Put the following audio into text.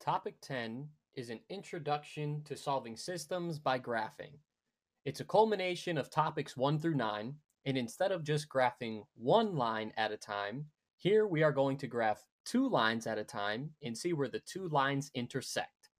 Topic 10 is an introduction to solving systems by graphing. It's a culmination of topics 1 through 9, and instead of just graphing one line at a time, here we are going to graph two lines at a time and see where the two lines intersect.